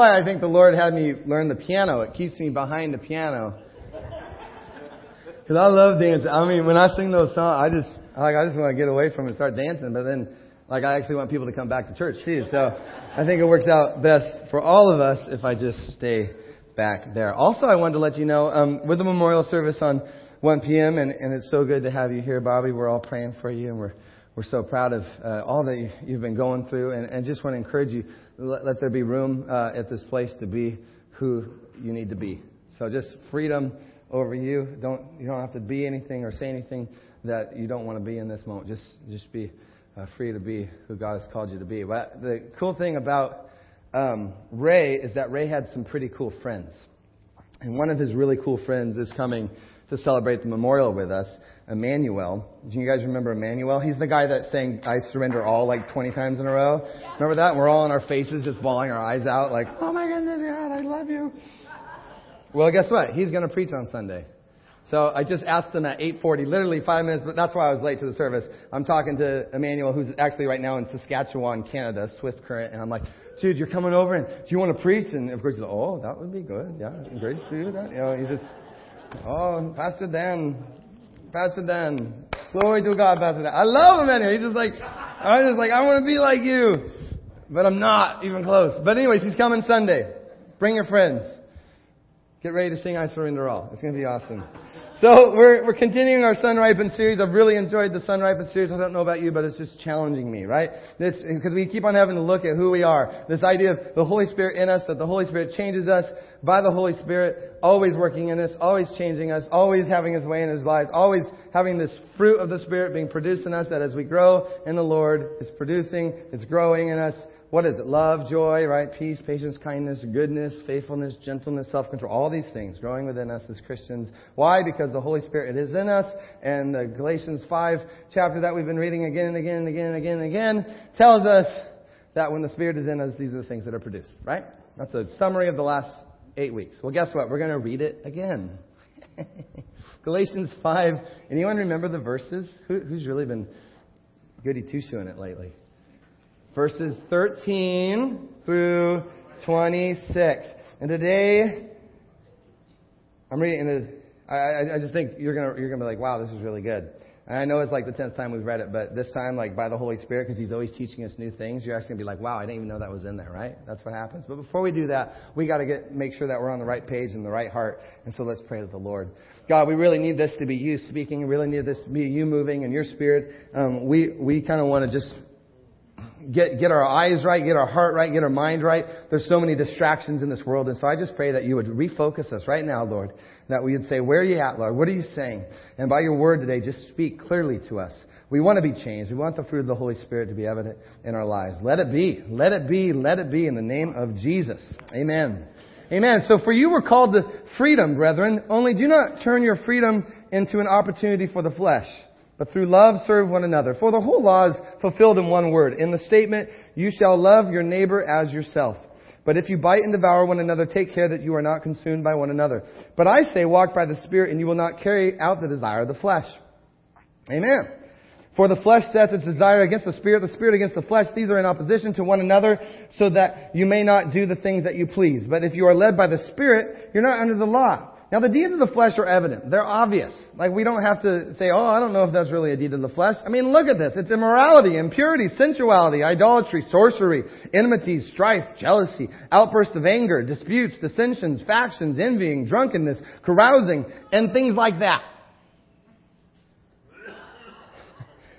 why I think the Lord had me learn the piano. It keeps me behind the piano. Cause I love dancing. I mean, when I sing those songs, I just, like, I just want to get away from it and start dancing. But then, like, I actually want people to come back to church too. So I think it works out best for all of us if I just stay back there. Also, I wanted to let you know, um, with the memorial service on 1 p.m., and, and it's so good to have you here, Bobby. We're all praying for you, and we're we're so proud of uh, all that you've been going through, and, and just want to encourage you. Let, let there be room uh, at this place to be who you need to be. So just freedom over you. Don't you don't have to be anything or say anything that you don't want to be in this moment. Just just be uh, free to be who God has called you to be. But the cool thing about um, Ray is that Ray had some pretty cool friends, and one of his really cool friends is coming to celebrate the memorial with us, Emmanuel. Do you guys remember Emmanuel? He's the guy that sang "I Surrender All" like 20 times in a row. Remember that? And we're all on our faces, just bawling our eyes out, like, "Oh my goodness, God, I love you." Well, guess what? He's going to preach on Sunday. So I just asked him at 8:40, literally five minutes, but that's why I was late to the service. I'm talking to Emmanuel, who's actually right now in Saskatchewan, Canada, Swift Current, and I'm like, dude, you're coming over, and do you want to preach? And of course he's like, oh, that would be good, yeah, grace to do that. You know, he's just, oh, Pastor Dan, Pastor Dan, glory to God, Pastor Dan. I love Emmanuel. He's just like, I was just like, I want to be like you, but I'm not even close. But anyways, he's coming Sunday. Bring your friends. Get ready to sing I Surrender All. It's going to be awesome. So we're, we're continuing our Sun Ripened series. I've really enjoyed the Sun Ripened series. I don't know about you, but it's just challenging me, right? This, because we keep on having to look at who we are. This idea of the Holy Spirit in us, that the Holy Spirit changes us by the Holy Spirit, always working in us, always changing us, always having His way in His lives, always having this fruit of the Spirit being produced in us that as we grow in the Lord, it's producing, it's growing in us, what is it? Love, joy, right? Peace, patience, kindness, goodness, faithfulness, gentleness, self-control. All these things growing within us as Christians. Why? Because the Holy Spirit is in us. And the Galatians 5 chapter that we've been reading again and again and again and again and again tells us that when the Spirit is in us, these are the things that are produced, right? That's a summary of the last eight weeks. Well, guess what? We're going to read it again. Galatians 5. Anyone remember the verses? Who, who's really been goody two-shoeing it lately? Verses 13 through 26. And today, I'm reading, and I, I just think you're gonna you're gonna be like, wow, this is really good. And I know it's like the tenth time we've read it, but this time, like by the Holy Spirit, because He's always teaching us new things, you're actually gonna be like, wow, I didn't even know that was in there, right? That's what happens. But before we do that, we got to get make sure that we're on the right page and the right heart. And so let's pray to the Lord. God, we really need this to be you speaking. We really need this to be you moving and your Spirit. Um, we we kind of want to just get, get our eyes right, get our heart right, get our mind right. There's so many distractions in this world. And so I just pray that you would refocus us right now, Lord. That we would say, where are you at, Lord? What are you saying? And by your word today, just speak clearly to us. We want to be changed. We want the fruit of the Holy Spirit to be evident in our lives. Let it be. Let it be. Let it be in the name of Jesus. Amen. Amen. So for you were called to freedom, brethren. Only do not turn your freedom into an opportunity for the flesh but through love serve one another. For the whole law is fulfilled in one word, in the statement, you shall love your neighbor as yourself. But if you bite and devour one another, take care that you are not consumed by one another. But I say, walk by the Spirit, and you will not carry out the desire of the flesh. Amen. For the flesh sets its desire against the Spirit, the Spirit against the flesh. These are in opposition to one another, so that you may not do the things that you please. But if you are led by the Spirit, you're not under the law. Now the deeds of the flesh are evident. They're obvious. Like we don't have to say, oh, I don't know if that's really a deed of the flesh. I mean, look at this. It's immorality, impurity, sensuality, idolatry, sorcery, enmity, strife, jealousy, outbursts of anger, disputes, dissensions, factions, envying, drunkenness, carousing, and things like that.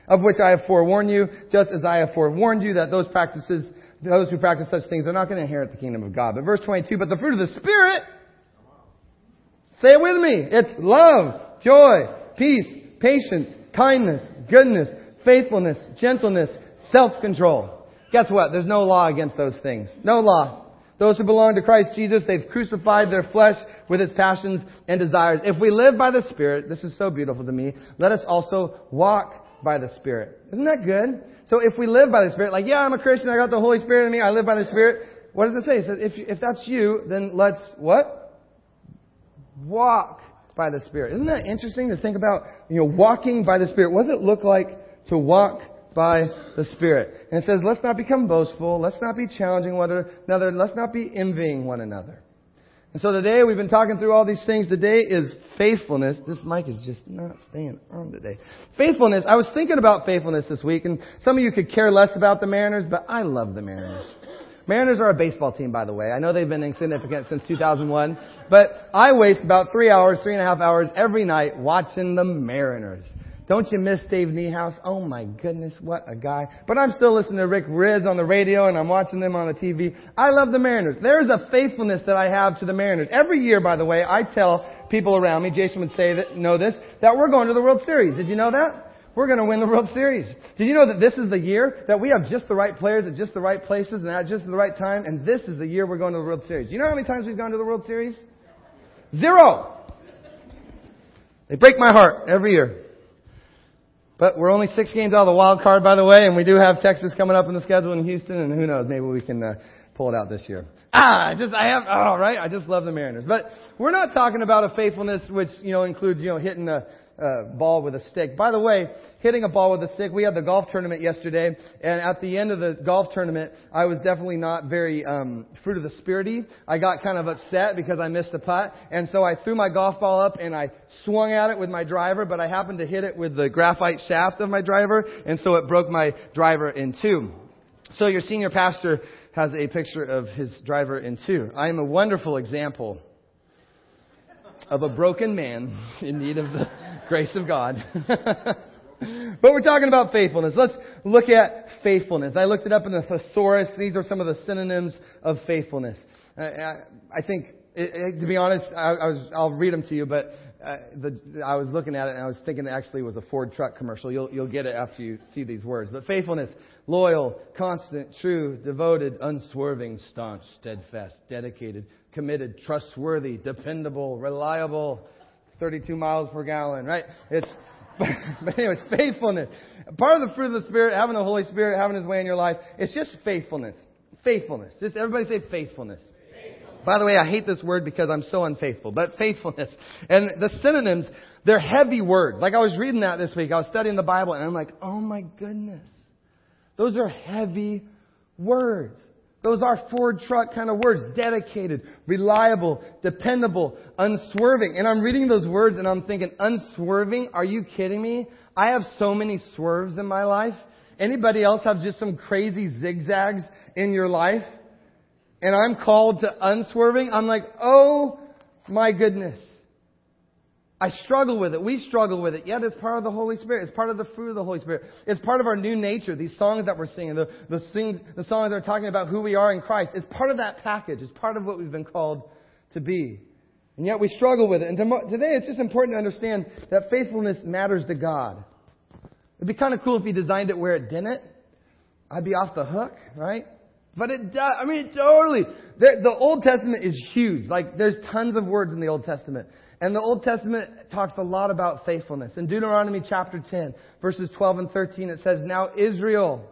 of which I have forewarned you, just as I have forewarned you that those practices, those who practice such things are not going to inherit the kingdom of God. But verse 22, but the fruit of the Spirit Say it with me. It's love, joy, peace, patience, kindness, goodness, faithfulness, gentleness, self-control. Guess what? There's no law against those things. No law. Those who belong to Christ Jesus, they've crucified their flesh with its passions and desires. If we live by the Spirit, this is so beautiful to me, let us also walk by the Spirit. Isn't that good? So if we live by the Spirit, like, yeah, I'm a Christian, I got the Holy Spirit in me, I live by the Spirit, what does it say? It says, if, if that's you, then let's, what? Walk by the Spirit. Isn't that interesting to think about, you know, walking by the Spirit? What does it look like to walk by the Spirit. And it says, let's not become boastful. Let's not be challenging one another. Let's not be envying one another. And so today we've been talking through all these things. Today is faithfulness. This mic is just not staying on today. Faithfulness. I was thinking about faithfulness this week, and some of you could care less about the Mariners, but I love the Mariners. Mariners are a baseball team, by the way. I know they've been insignificant since 2001, but I waste about three hours, three and a half hours every night watching the Mariners. Don't you miss Dave Niehaus? Oh my goodness, what a guy. But I'm still listening to Rick Rizzs on the radio and I'm watching them on the TV. I love the Mariners. There's a faithfulness that I have to the Mariners. Every year, by the way, I tell people around me, Jason would say that, know this, that we're going to the World Series. Did you know that? We're going to win the World Series. Did you know that this is the year that we have just the right players at just the right places and at just the right time? And this is the year we're going to the World Series. You know how many times we've gone to the World Series? Zero. They break my heart every year. But we're only six games out of the wild card, by the way, and we do have Texas coming up in the schedule in Houston, and who knows, maybe we can uh, pull it out this year. Ah, I just I have oh right, I just love the Mariners. But we're not talking about a faithfulness which you know includes you know hitting a uh, ball with a stick. By the way, hitting a ball with a stick, we had the golf tournament yesterday, and at the end of the golf tournament, I was definitely not very um, fruit of the spirity. I got kind of upset because I missed the putt, and so I threw my golf ball up and I swung at it with my driver, but I happened to hit it with the graphite shaft of my driver, and so it broke my driver in two. So your senior pastor has a picture of his driver in two. I am a wonderful example of a broken man in need of the grace of God. but we're talking about faithfulness. Let's look at faithfulness. I looked it up in the thesaurus. These are some of the synonyms of faithfulness. I, I think, it, it, to be honest, I, I was, I'll read them to you, but uh, the, I was looking at it and I was thinking it actually was a Ford truck commercial. You'll, you'll get it after you see these words. But faithfulness, loyal, constant, true, devoted, unswerving, staunch, steadfast, dedicated, committed, trustworthy, dependable, reliable, 32 miles per gallon, right? It's, but anyways, faithfulness. Part of the fruit of the Spirit, having the Holy Spirit, having His way in your life, it's just faithfulness. Faithfulness. Just everybody say faithfulness. faithfulness. By the way, I hate this word because I'm so unfaithful, but faithfulness. And the synonyms, they're heavy words. Like I was reading that this week. I was studying the Bible and I'm like, oh my goodness. Those are heavy words. Those are Ford truck kind of words. Dedicated, reliable, dependable, unswerving. And I'm reading those words and I'm thinking, unswerving? Are you kidding me? I have so many swerves in my life. Anybody else have just some crazy zigzags in your life? And I'm called to unswerving? I'm like, oh my goodness. I struggle with it. We struggle with it. Yet it's part of the Holy Spirit. It's part of the fruit of the Holy Spirit. It's part of our new nature. These songs that we're singing, the, the, things, the songs that are talking about who we are in Christ, it's part of that package. It's part of what we've been called to be. And yet we struggle with it. And today it's just important to understand that faithfulness matters to God. It'd be kind of cool if He designed it where it didn't. I'd be off the hook, right? But it does. I mean, totally. The, the Old Testament is huge. Like, there's tons of words in the Old Testament. And the Old Testament talks a lot about faithfulness. In Deuteronomy chapter 10, verses 12 and 13, it says, Now Israel,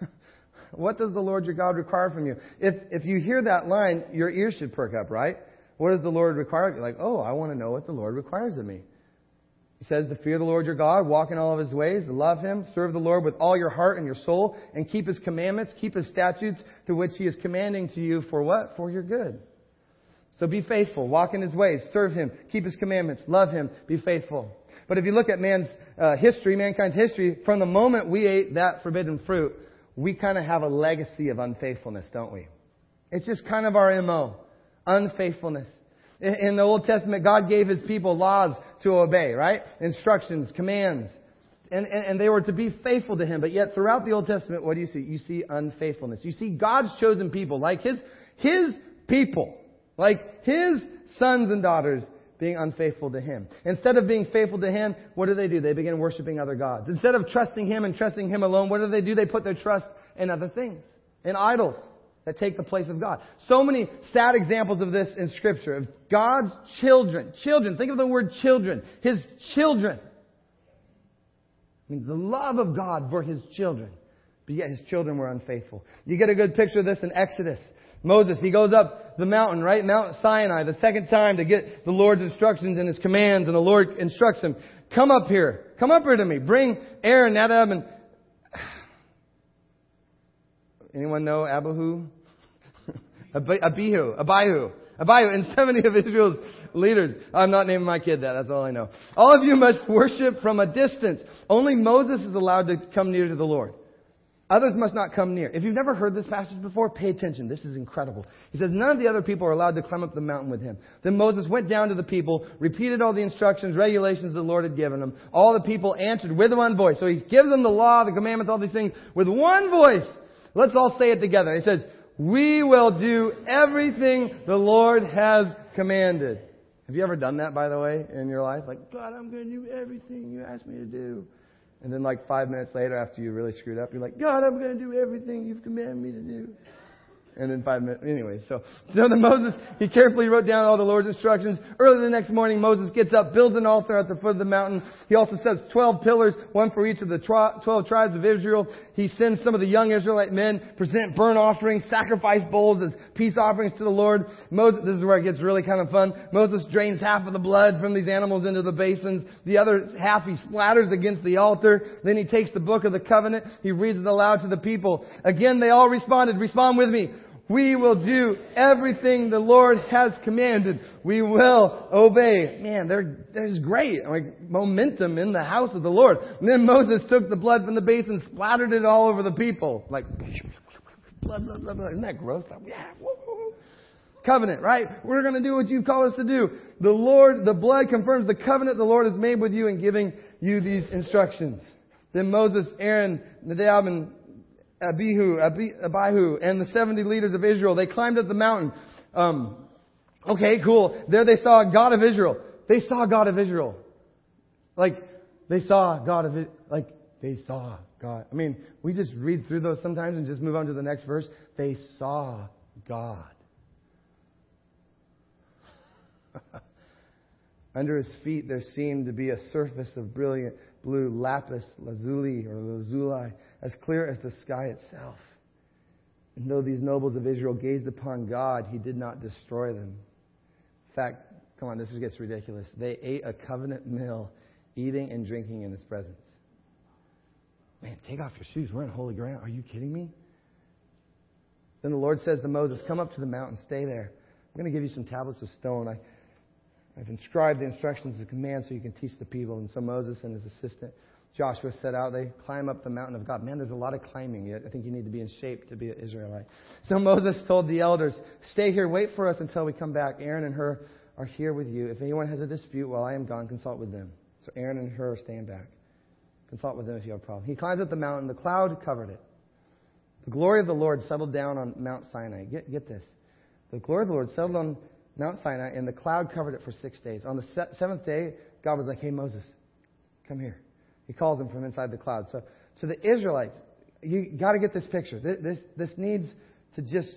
what does the Lord your God require from you? If, if you hear that line, your ears should perk up, right? What does the Lord require? Like, oh, I want to know what the Lord requires of me. He says to fear the Lord your God, walk in all of his ways, to love him, serve the Lord with all your heart and your soul, and keep his commandments, keep his statutes to which he is commanding to you for what? For your good. So be faithful, walk in his ways, serve him, keep his commandments, love him, be faithful. But if you look at man's uh, history, mankind's history, from the moment we ate that forbidden fruit, we kind of have a legacy of unfaithfulness, don't we? It's just kind of our MO. Unfaithfulness. In the Old Testament, God gave His people laws to obey, right? Instructions, commands. And, and, and, they were to be faithful to Him. But yet throughout the Old Testament, what do you see? You see unfaithfulness. You see God's chosen people, like His, His people, like His sons and daughters being unfaithful to Him. Instead of being faithful to Him, what do they do? They begin worshiping other gods. Instead of trusting Him and trusting Him alone, what do they do? They put their trust in other things, in idols that take the place of God. So many sad examples of this in Scripture, of God's children. Children. Think of the word children. His children. I mean, the love of God for His children. But yet His children were unfaithful. You get a good picture of this in Exodus. Moses, he goes up the mountain, right? Mount Sinai, the second time to get the Lord's instructions and his commands, and the Lord instructs him, come up here. Come up here to me. Bring Aaron, Nadab, and... Anyone know Abihu? Abihu. Abihu. Abihu. And 70 of Israel's leaders. I'm not naming my kid that. That's all I know. All of you must worship from a distance. Only Moses is allowed to come near to the Lord. Others must not come near. If you've never heard this passage before, pay attention. This is incredible. He says, none of the other people are allowed to climb up the mountain with him. Then Moses went down to the people, repeated all the instructions, regulations the Lord had given them. All the people answered with one voice. So he gives them the law, the commandments, all these things with one voice. Let's all say it together. He says, we will do everything the Lord has commanded. Have you ever done that, by the way, in your life? Like, God, I'm going to do everything you asked me to do. And then like five minutes later, after you really screwed up, you're like, God, I'm going to do everything you've commanded me to do. And then five minutes, anyway, so, so then Moses, he carefully wrote down all the Lord's instructions. Early the next morning, Moses gets up, builds an altar at the foot of the mountain. He also sets 12 pillars, one for each of the 12 tribes of Israel. He sends some of the young Israelite men, present burnt offerings, sacrifice bowls as peace offerings to the Lord. Moses, this is where it gets really kind of fun. Moses drains half of the blood from these animals into the basins. The other half he splatters against the altar. Then he takes the book of the covenant. He reads it aloud to the people. Again, they all responded, respond with me. We will do everything the Lord has commanded. We will obey. Man, there's great, like, momentum in the house of the Lord. And then Moses took the blood from the basin, splattered it all over the people. Like, blood, blood, blood, blood. Isn't that gross? Yeah. Covenant, right? We're going to do what you call us to do. The Lord, the blood confirms the covenant the Lord has made with you in giving you these instructions. Then Moses, Aaron, Nadab, and Abihu, Abihu, and the 70 leaders of Israel. They climbed up the mountain. Um, okay, cool. There they saw God of Israel. They saw God of Israel. Like, they saw God of it. Like, they saw God. I mean, we just read through those sometimes and just move on to the next verse. They saw God. Under his feet there seemed to be a surface of brilliant blue lapis lazuli or lazuli, as clear as the sky itself. And though these nobles of Israel gazed upon God, he did not destroy them. In fact, come on, this gets ridiculous. They ate a covenant meal, eating and drinking in his presence. Man, take off your shoes. We're on holy ground. Are you kidding me? Then the Lord says to Moses, Come up to the mountain, stay there. I'm going to give you some tablets of stone. I, I've inscribed the instructions and commands so you can teach the people. And so Moses and his assistant Joshua set out. They climb up the mountain of God. Man, there's a lot of climbing. I think you need to be in shape to be an Israelite. So Moses told the elders, Stay here, wait for us until we come back. Aaron and Hur are here with you. If anyone has a dispute while I am gone, consult with them. So Aaron and are staying back. Consult with them if you have a problem. He climbs up the mountain. The cloud covered it. The glory of the Lord settled down on Mount Sinai. Get, get this. The glory of the Lord settled on Mount Sinai, and the cloud covered it for six days. On the se- seventh day, God was like, Hey, Moses, come here. He calls them from inside the cloud. So, to the Israelites, you got to get this picture. This, this, this needs to just,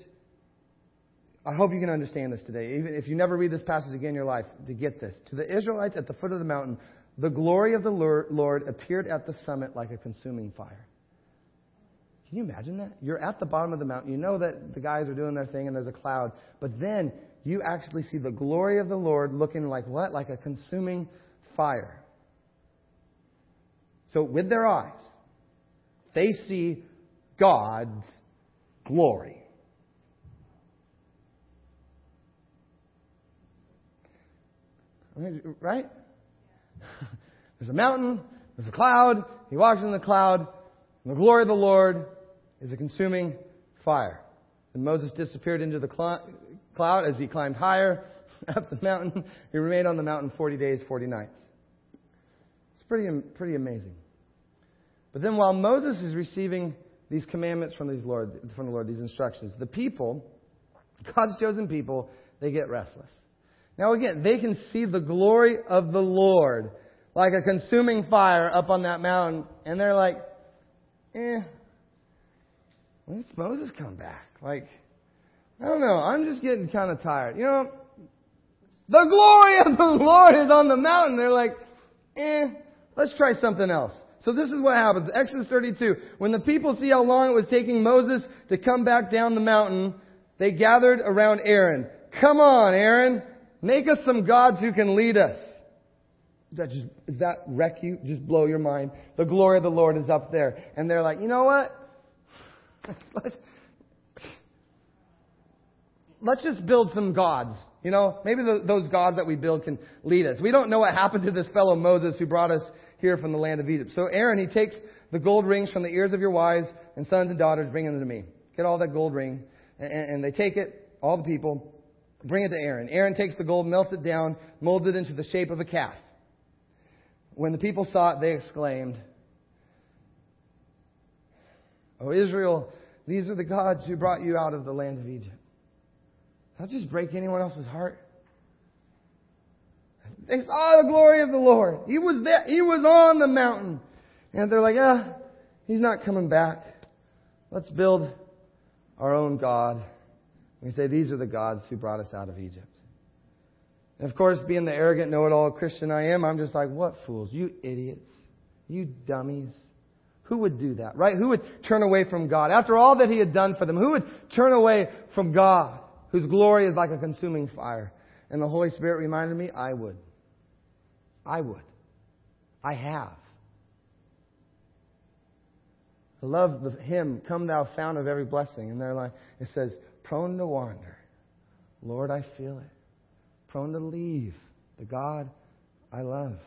I hope you can understand this today. Even if you never read this passage again in your life, to get this. To the Israelites at the foot of the mountain, the glory of the Lord appeared at the summit like a consuming fire. Can you imagine that? You're at the bottom of the mountain. You know that the guys are doing their thing and there's a cloud. But then you actually see the glory of the Lord looking like what? Like a consuming fire. So with their eyes, they see God's glory. Right? there's a mountain, there's a cloud, he walks in the cloud, the glory of the Lord is a consuming fire. And Moses disappeared into the cloud as he climbed higher up the mountain. He remained on the mountain 40 days, 40 nights. It's pretty, pretty amazing. But then while Moses is receiving these commandments from, these Lord, from the Lord, these instructions, the people, God's chosen people, they get restless. Now again, they can see the glory of the Lord like a consuming fire up on that mountain, and they're like, eh, when's Moses come back? Like, I don't know. I'm just getting kind of tired. You know, the glory of the Lord is on the mountain. They're like, eh, let's try something else. So this is what happens. Exodus 32. When the people see how long it was taking Moses to come back down the mountain, they gathered around Aaron. Come on, Aaron. Make us some gods who can lead us. That just, does that wreck you? Just blow your mind? The glory of the Lord is up there. And they're like, you know what? let's, let's just build some gods. You know, maybe the, those gods that we build can lead us. We don't know what happened to this fellow Moses who brought us here from the land of Egypt. So Aaron, he takes the gold rings from the ears of your wives and sons and daughters, bring them to me. Get all that gold ring. And, and they take it, all the people, bring it to Aaron. Aaron takes the gold, melts it down, molds it into the shape of a calf. When the people saw it, they exclaimed, O Israel, these are the gods who brought you out of the land of Egypt. That just break anyone else's heart. They saw the glory of the Lord. He was there. He was on the mountain. And they're like, ah, he's not coming back. Let's build our own God. We say, these are the gods who brought us out of Egypt. And of course, being the arrogant, know-it-all Christian I am, I'm just like, what fools? You idiots. You dummies. Who would do that, right? Who would turn away from God? After all that He had done for them, who would turn away from God, whose glory is like a consuming fire? And the Holy Spirit reminded me, I would. I would. I have. I love the hymn, Come Thou Fount of Every Blessing. And they're like, it says, prone to wander. Lord, I feel it. Prone to leave the God I love.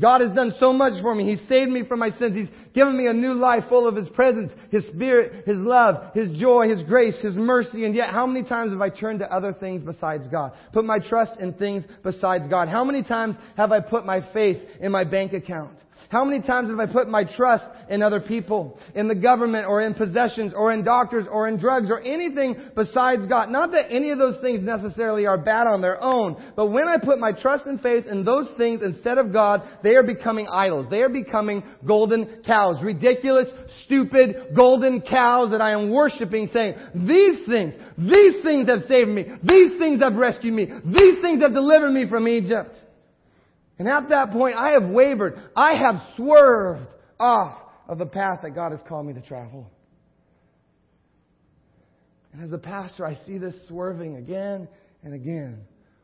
God has done so much for me. He's saved me from my sins. He's given me a new life full of His presence, His Spirit, His love, His joy, His grace, His mercy. And yet, how many times have I turned to other things besides God? Put my trust in things besides God? How many times have I put my faith in my bank account? How many times have I put my trust in other people, in the government, or in possessions, or in doctors, or in drugs, or anything besides God? Not that any of those things necessarily are bad on their own, but when I put my trust and faith in those things instead of God, they are becoming idols. They are becoming golden cows. Ridiculous, stupid, golden cows that I am worshiping saying, these things, these things have saved me. These things have rescued me. These things have delivered me from Egypt. And at that point, I have wavered. I have swerved off of the path that God has called me to travel. And as a pastor, I see this swerving again and again,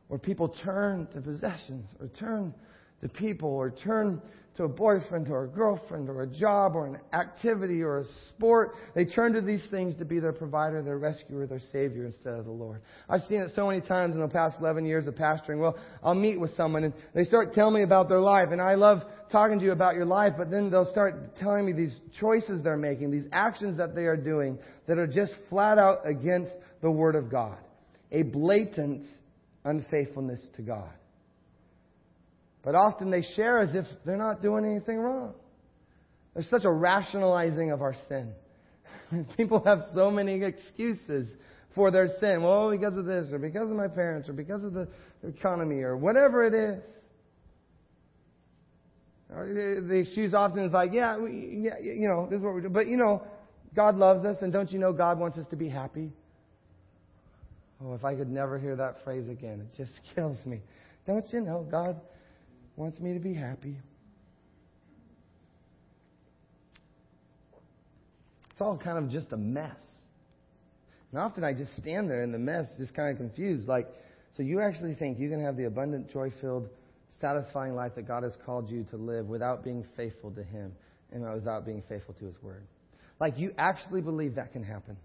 where people turn to possessions, or turn to people, or turn to a boyfriend or a girlfriend or a job or an activity or a sport. They turn to these things to be their provider, their rescuer, their savior instead of the Lord. I've seen it so many times in the past 11 years of pastoring. Well, I'll meet with someone and they start telling me about their life and I love talking to you about your life, but then they'll start telling me these choices they're making, these actions that they are doing that are just flat out against the Word of God. A blatant unfaithfulness to God. But often they share as if they're not doing anything wrong. There's such a rationalizing of our sin. People have so many excuses for their sin. Well, because of this, or because of my parents, or because of the economy, or whatever it is. Eh, the excuse often is like, yeah, we, yeah, you know, this is what we do. But you know, God loves us, and don't you know God wants us to be happy? Oh, if I could never hear that phrase again, it just kills me. Don't you know God wants me to be happy. It's all kind of just a mess. And often I just stand there in the mess, just kind of confused. Like, so you actually think you can have the abundant, joy filled, satisfying life that God has called you to live without being faithful to Him and without being faithful to His Word? Like, you actually believe that can happen.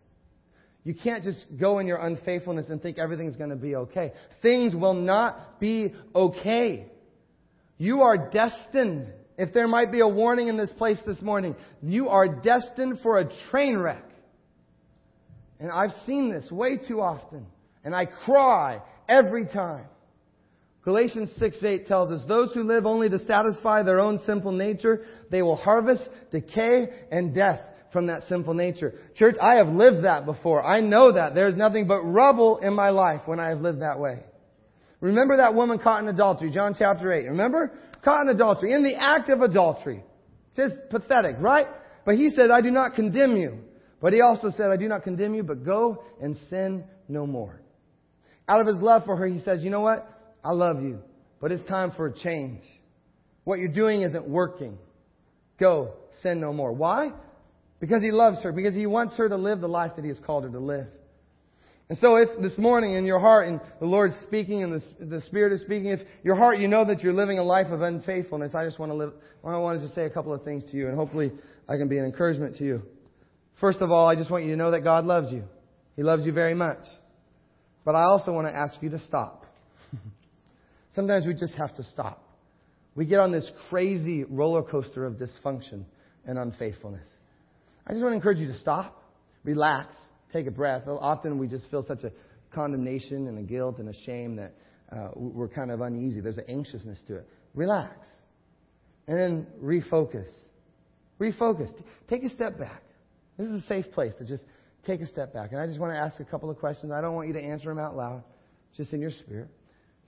You can't just go in your unfaithfulness and think everything's going to be okay. Things will not be okay. You are destined, if there might be a warning in this place this morning, you are destined for a train wreck. And I've seen this way too often. And I cry every time. Galatians 6 8 tells us, Those who live only to satisfy their own sinful nature, they will harvest decay and death from that sinful nature. Church, I have lived that before. I know that. There's nothing but rubble in my life when I have lived that way. Remember that woman caught in adultery, John chapter 8. Remember? Caught in adultery, in the act of adultery. Just pathetic, right? But he said, I do not condemn you. But he also said, I do not condemn you, but go and sin no more. Out of his love for her, he says, you know what? I love you, but it's time for a change. What you're doing isn't working. Go, sin no more. Why? Because he loves her, because he wants her to live the life that he has called her to live. And so if this morning in your heart and the Lord's speaking and the, the Spirit is speaking, if your heart you know that you're living a life of unfaithfulness, I just want to live, I wanted to say a couple of things to you and hopefully I can be an encouragement to you. First of all, I just want you to know that God loves you. He loves you very much. But I also want to ask you to stop. Sometimes we just have to stop. We get on this crazy roller coaster of dysfunction and unfaithfulness. I just want to encourage you to stop, relax, take a breath. Often we just feel such a condemnation and a guilt and a shame that uh, we're kind of uneasy. There's an anxiousness to it. Relax. And then refocus. Refocus. Take a step back. This is a safe place to just take a step back. And I just want to ask a couple of questions. I don't want you to answer them out loud, just in your spirit.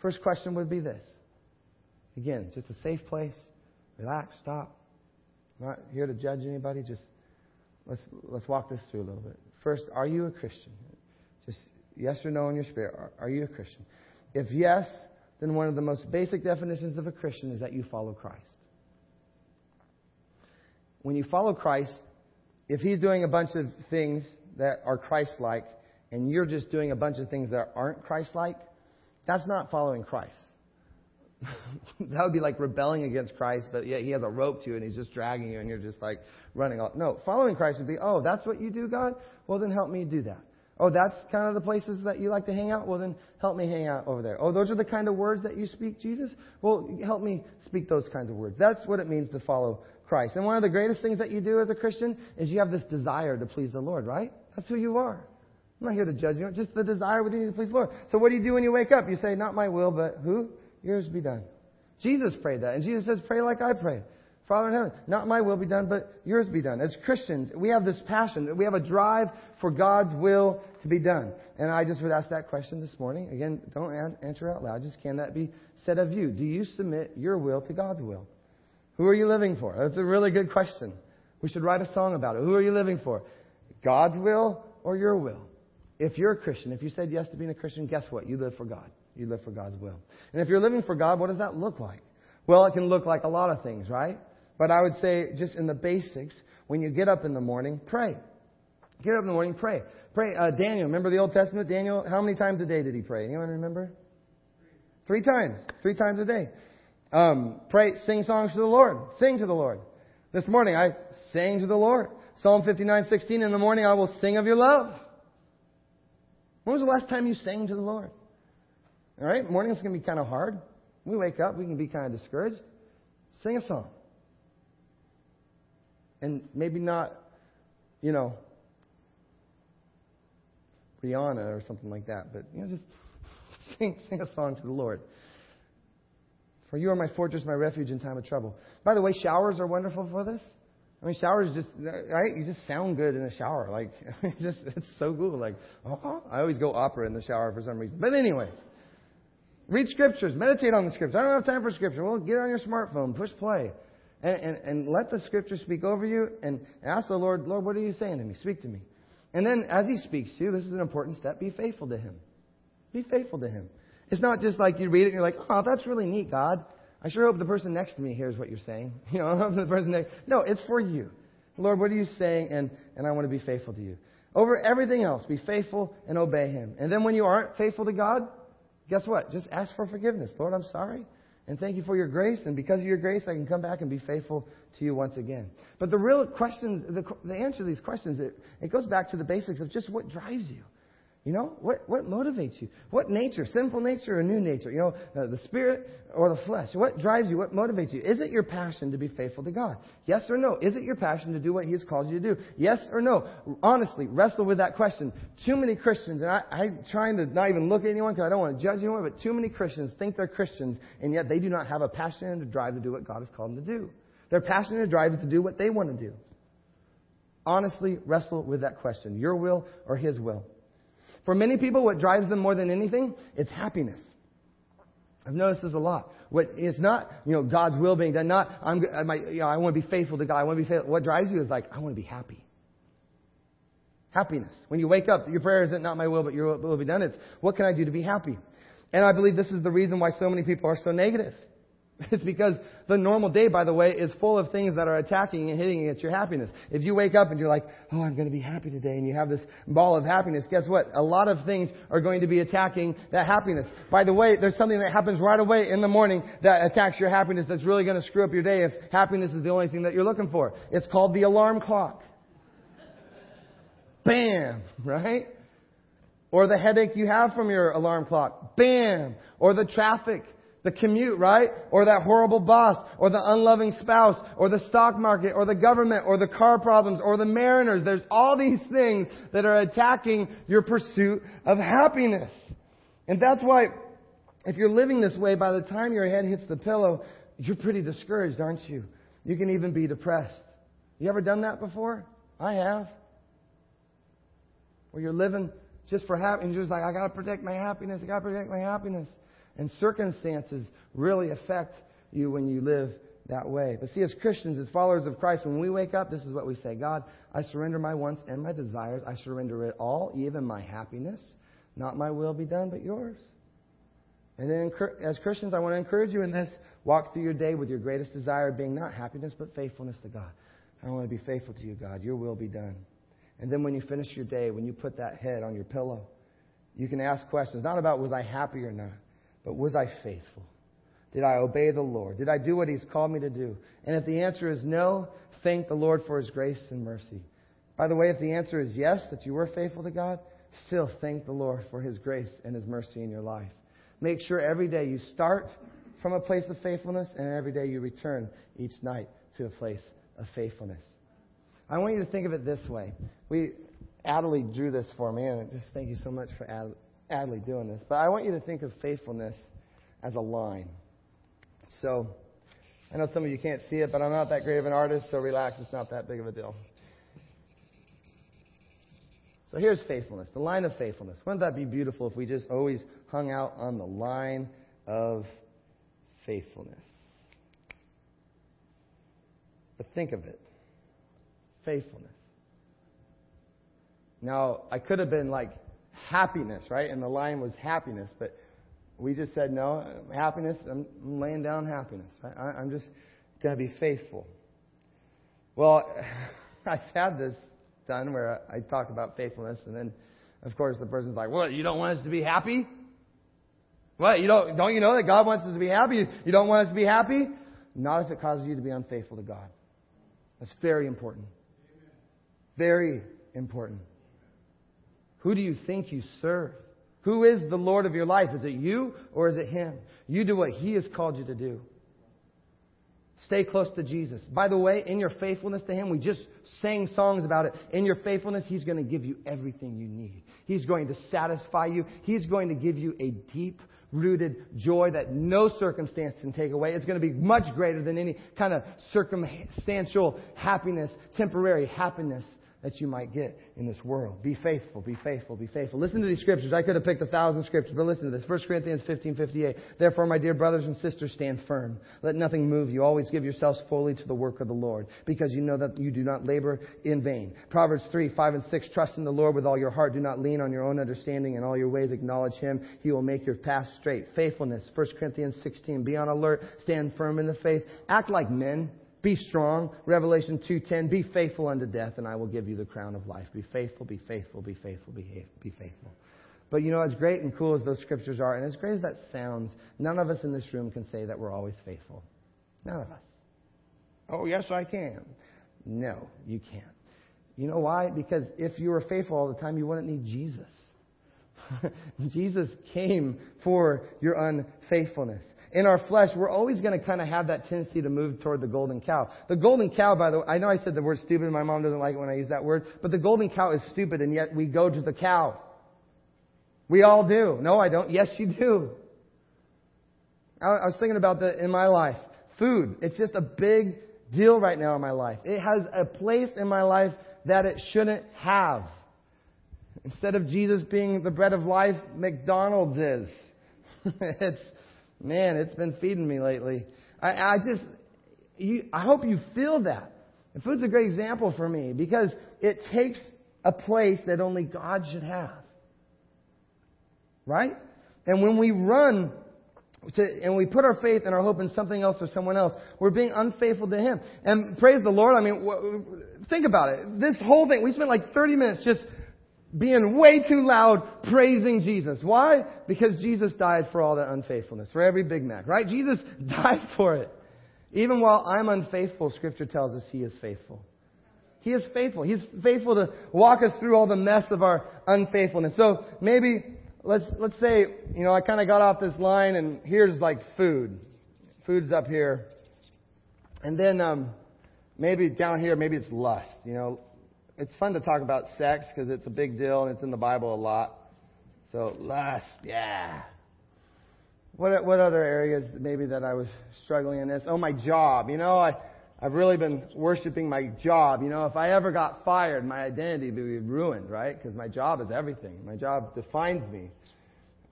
First question would be this. Again, just a safe place. Relax, stop. I'm not here to judge anybody. Just let's let's walk this through a little bit. First, are you a Christian? Just yes or no in your spirit. Are, are you a Christian? If yes, then one of the most basic definitions of a Christian is that you follow Christ. When you follow Christ, if he's doing a bunch of things that are Christ like and you're just doing a bunch of things that aren't Christ like, that's not following Christ. that would be like rebelling against Christ, but yet he has a rope to you and he's just dragging you and you're just like running off. No, following Christ would be, oh, that's what you do, God? Well, then help me do that. Oh, that's kind of the places that you like to hang out? Well, then help me hang out over there. Oh, those are the kind of words that you speak, Jesus? Well, help me speak those kinds of words. That's what it means to follow Christ. And one of the greatest things that you do as a Christian is you have this desire to please the Lord, right? That's who you are. I'm not here to judge you. Just the desire within you to please the Lord. So what do you do when you wake up? You say, not my will, but who? Yours be done. Jesus prayed that. And Jesus says, pray like I pray. Father in heaven, not my will be done, but yours be done. As Christians, we have this passion. We have a drive for God's will to be done. And I just would ask that question this morning. Again, don't answer out loud. Just can that be said of you? Do you submit your will to God's will? Who are you living for? That's a really good question. We should write a song about it. Who are you living for? God's will or your will? If you're a Christian, if you said yes to being a Christian, guess what? You live for God. You live for God's will. And if you're living for God, what does that look like? Well, it can look like a lot of things, right? But I would say, just in the basics, when you get up in the morning, pray. Get up in the morning, pray. Pray. Uh, Daniel, remember the Old Testament? Daniel, how many times a day did he pray? Anyone remember? Three times. Three times a day. Um, pray, sing songs to the Lord. Sing to the Lord. This morning I sang to the Lord. Psalm 59:16. In the morning I will sing of your love. When was the last time you sang to the Lord? All right, morning's going to be kind of hard. We wake up, we can be kind of discouraged. Sing a song. And maybe not, you know, Rihanna or something like that, but you know, just sing, sing a song to the Lord. For you are my fortress, my refuge in time of trouble. By the way, showers are wonderful for this. I mean, showers just right. You just sound good in a shower. Like, it's just it's so cool. Like, oh, I always go opera in the shower for some reason. But anyways, read scriptures, meditate on the scriptures. I don't have time for scripture. Well, get on your smartphone, push play, and, and, and let the scripture speak over you, and ask the Lord, Lord, what are you saying to me? Speak to me. And then, as He speaks to you, this is an important step. Be faithful to Him. Be faithful to Him. It's not just like you read it and you're like, oh, that's really neat, God. I sure hope the person next to me hears what you're saying. You know, I hope the person next. No, it's for you. Lord, what are you saying? And, and I want to be faithful to you. Over everything else, be faithful and obey Him. And then when you aren't faithful to God, guess what? Just ask for forgiveness. Lord, I'm sorry. And thank you for your grace. And because of your grace, I can come back and be faithful to you once again. But the real questions, the, the answer to these questions, it, it goes back to the basics of just what drives you. You know, what, what motivates you? What nature, sinful nature or new nature? You know, uh, the spirit or the flesh? What drives you? What motivates you? Is it your passion to be faithful to God? Yes or no? Is it your passion to do what He has called you to do? Yes or no? Honestly, wrestle with that question. Too many Christians, and I, I'm trying to not even look at anyone because I don't want to judge anyone, but too many Christians think they're Christians and yet they do not have a passion and a drive to do what God has called them to do. Their passion and drive is to do what they want to do. Honestly, wrestle with that question. Your will or His will? For many people, what drives them more than anything, it's happiness. I've noticed this a lot. What, it's not, you know, God's will being done. Not, I'm, I, you know, I want to be faithful to God. I want to be faithful. What drives you is like, I want to be happy. Happiness. When you wake up, your prayer isn't not my will, but your will be done. It's what can I do to be happy? And I believe this is the reason why so many people are so negative. It's because the normal day, by the way, is full of things that are attacking and hitting against your happiness. If you wake up and you're like, oh, I'm going to be happy today, and you have this ball of happiness, guess what? A lot of things are going to be attacking that happiness. By the way, there's something that happens right away in the morning that attacks your happiness that's really going to screw up your day if happiness is the only thing that you're looking for. It's called the alarm clock. Bam! Right? Or the headache you have from your alarm clock. Bam! Or the traffic the commute, right? Or that horrible boss, or the unloving spouse, or the stock market, or the government, or the car problems, or the mariners. There's all these things that are attacking your pursuit of happiness. And that's why, if you're living this way, by the time your head hits the pillow, you're pretty discouraged, aren't you? You can even be depressed. You ever done that before? I have. Where you're living just for happiness, just like, I gotta protect my happiness, I gotta protect my happiness. And circumstances really affect you when you live that way. But see, as Christians, as followers of Christ, when we wake up, this is what we say God, I surrender my wants and my desires. I surrender it all, even my happiness. Not my will be done, but yours. And then, as Christians, I want to encourage you in this. Walk through your day with your greatest desire being not happiness, but faithfulness to God. I want to be faithful to you, God. Your will be done. And then when you finish your day, when you put that head on your pillow, you can ask questions, not about was I happy or not, but was I faithful? Did I obey the Lord? Did I do what He's called me to do? And if the answer is no, thank the Lord for His grace and mercy. By the way, if the answer is yes, that you were faithful to God, still thank the Lord for His grace and His mercy in your life. Make sure every day you start from a place of faithfulness and every day you return each night to a place of faithfulness. I want you to think of it this way. We, Adelie drew this for me, and just thank you so much for Adelie Adley doing this, but I want you to think of faithfulness as a line. So, I know some of you can't see it, but I'm not that great of an artist, so relax, it's not that big of a deal. So here's faithfulness, the line of faithfulness. Wouldn't that be beautiful if we just always hung out on the line of faithfulness? But think of it faithfulness. Now, I could have been like, happiness, right? And the line was happiness, but we just said, no, happiness, I'm laying down happiness. I, am just going to be faithful. Well, I've had this done where I, I talk about faithfulness, and then, of course, the person's like, what, you don't want us to be happy? What, you don't, don't you know that God wants us to be happy? You don't want us to be happy? Not if it causes you to be unfaithful to God. That's very important. Very important. Who do you think you serve? Who is the Lord of your life? Is it you or is it Him? You do what He has called you to do. Stay close to Jesus. By the way, in your faithfulness to Him, we just sang songs about it. In your faithfulness, He's going to give you everything you need. He's going to satisfy you. He's going to give you a deep rooted joy that no circumstance can take away. It's going to be much greater than any kind of circumstantial happiness, temporary happiness that you might get in this world. Be faithful, be faithful, be faithful. Listen to these scriptures. I could have picked a thousand scriptures, but listen to this. 1 Corinthians 15, 58. Therefore, my dear brothers and sisters, stand firm. Let nothing move you. Always give yourselves fully to the work of the Lord, because you know that you do not labor in vain. Proverbs 3, 5, and 6. Trust in the Lord with all your heart. Do not lean on your own understanding. In all your ways acknowledge Him. He will make your path straight. Faithfulness. 1 Corinthians 16. Be on alert. Stand firm in the faith. Act like men be strong. Revelation 2:10. Be faithful unto death, and I will give you the crown of life. Be faithful, be faithful, be faithful, be, be faithful. But you know, as great and cool as those scriptures are, and as great as that sounds, none of us in this room can say that we're always faithful. None of us. Oh, yes, I can. No, you can't. You know why? Because if you were faithful all the time, you wouldn't need Jesus. Jesus came for your unfaithfulness in our flesh, we're always going to kind of have that tendency to move toward the golden cow. The golden cow, by the way, I know I said the word stupid. My mom doesn't like it when I use that word, but the golden cow is stupid, and yet we go to the cow. We all do. No, I don't. Yes, you do. I was thinking about that in my life. Food. It's just a big deal right now in my life. It has a place in my life that it shouldn't have. Instead of Jesus being the bread of life, McDonald's is. it's Man, it's been feeding me lately. I, I just, you, I hope you feel that. And food's a great example for me because it takes a place that only God should have. Right? And when we run to, and we put our faith and our hope in something else or someone else, we're being unfaithful to Him. And praise the Lord. I mean, think about it. This whole thing, we spent like 30 minutes just being way too loud praising Jesus. Why? Because Jesus died for all that unfaithfulness, for every Big Mac, right? Jesus died for it. Even while I'm unfaithful, Scripture tells us He is faithful. He is faithful. He's faithful to walk us through all the mess of our unfaithfulness. So maybe let's let's say you know I kind of got off this line, and here's like food. Food's up here, and then um, maybe down here, maybe it's lust. You know, it's fun to talk about sex because it's a big deal and it's in the Bible a lot. So lust, yeah. What what other areas maybe that I was struggling in this? Oh, my job. You know, I I've really been worshiping my job. You know, if I ever got fired, my identity would be ruined, right? Because my job is everything. My job defines me,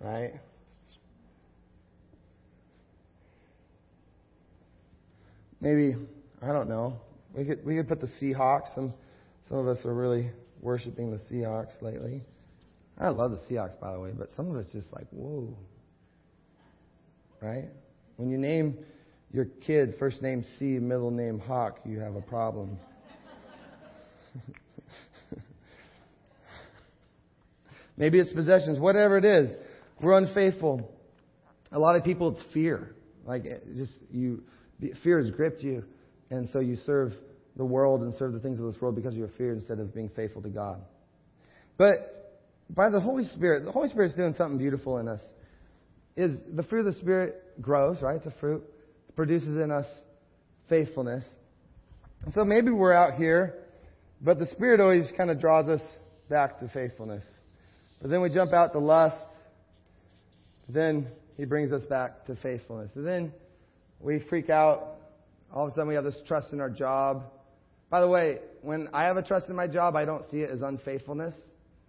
right? Maybe I don't know. We could we could put the Seahawks. Some some of us are really worshiping the Seahawks lately. I love the Seahawks, by the way, but some of us just like whoa, right? When you name your kid first name Sea, middle name Hawk, you have a problem. Maybe it's possessions, whatever it is. We're unfaithful. A lot of people, it's fear. Like, just you, fear has gripped you, and so you serve the world and serve the things of this world because of your fear instead of being faithful to God. But by the Holy Spirit, the Holy Spirit's doing something beautiful in us. Is the fruit of the Spirit grows, right? The fruit produces in us faithfulness. And so maybe we're out here, but the Spirit always kind of draws us back to faithfulness. But then we jump out to lust. Then He brings us back to faithfulness. And then we freak out. All of a sudden we have this trust in our job. By the way, when I have a trust in my job, I don't see it as unfaithfulness.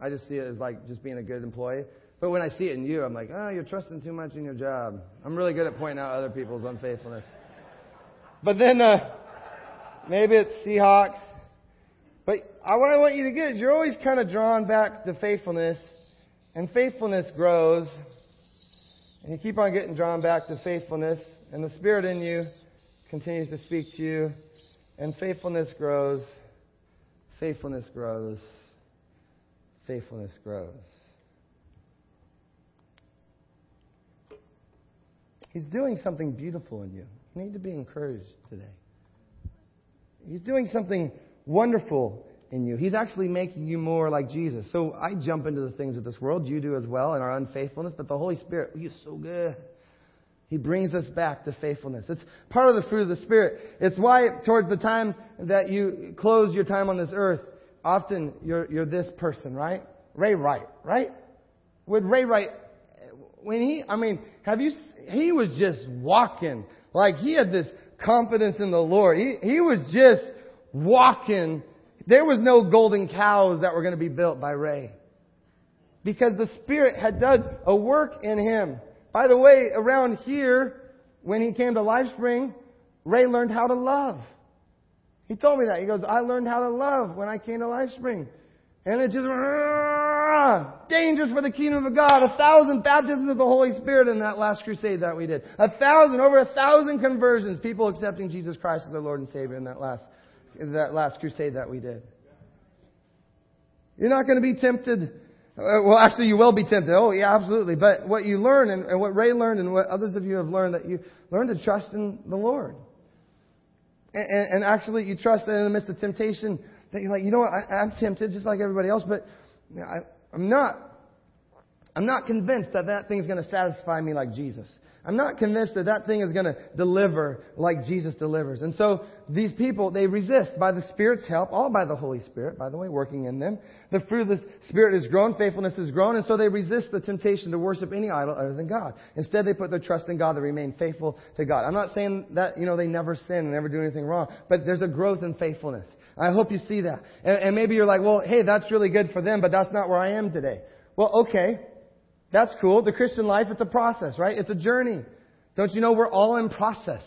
I just see it as like just being a good employee. But when I see it in you, I'm like, oh, you're trusting too much in your job. I'm really good at pointing out other people's unfaithfulness. But then uh, maybe it's Seahawks. But I, what I want you to get is you're always kind of drawn back to faithfulness, and faithfulness grows, and you keep on getting drawn back to faithfulness, and the Spirit in you continues to speak to you, and faithfulness grows, faithfulness grows, faithfulness grows. He's doing something beautiful in you. You need to be encouraged today. He's doing something wonderful in you. He's actually making you more like Jesus. So I jump into the things of this world. You do as well in our unfaithfulness. But the Holy Spirit, oh, He's so good. He brings us back to faithfulness. It's part of the fruit of the Spirit. It's why towards the time that you close your time on this earth, often you're, you're this person, right? Ray Wright, right? With Ray Wright, when he, I mean, have you he was just walking. Like he had this confidence in the Lord. He, he was just walking. There was no golden cows that were going to be built by Ray. Because the Spirit had done a work in him. By the way, around here, when he came to LifeSpring, Ray learned how to love. He told me that. He goes, I learned how to love when I came to LifeSpring. And it just, ah, dangerous for the kingdom of God. A thousand baptisms of the Holy Spirit in that last crusade that we did. A thousand, over a thousand conversions, people accepting Jesus Christ as their Lord and Savior in that last, in that last crusade that we did. You're not going to be tempted. Uh, well, actually, you will be tempted. Oh, yeah, absolutely. But what you learn and, and what Ray learned and what others of you have learned that you learn to trust in the Lord. And, and, and actually, you trust that in the midst of temptation, that you're like, you know what, I, I'm tempted just like everybody else, but I, I'm not, I'm not convinced that that thing's going to satisfy me like Jesus. I'm not convinced that that thing is going to deliver like Jesus delivers. And so these people, they resist by the Spirit's help, all by the Holy Spirit, by the way, working in them. The fruit of the Spirit is grown, faithfulness is grown, and so they resist the temptation to worship any idol other than God. Instead, they put their trust in God to remain faithful to God. I'm not saying that, you know, they never sin and never do anything wrong, but there's a growth in faithfulness. I hope you see that. And, and maybe you're like, well, hey, that's really good for them, but that's not where I am today. Well, okay. That's cool. The Christian life, it's a process, right? It's a journey. Don't you know we're all in process?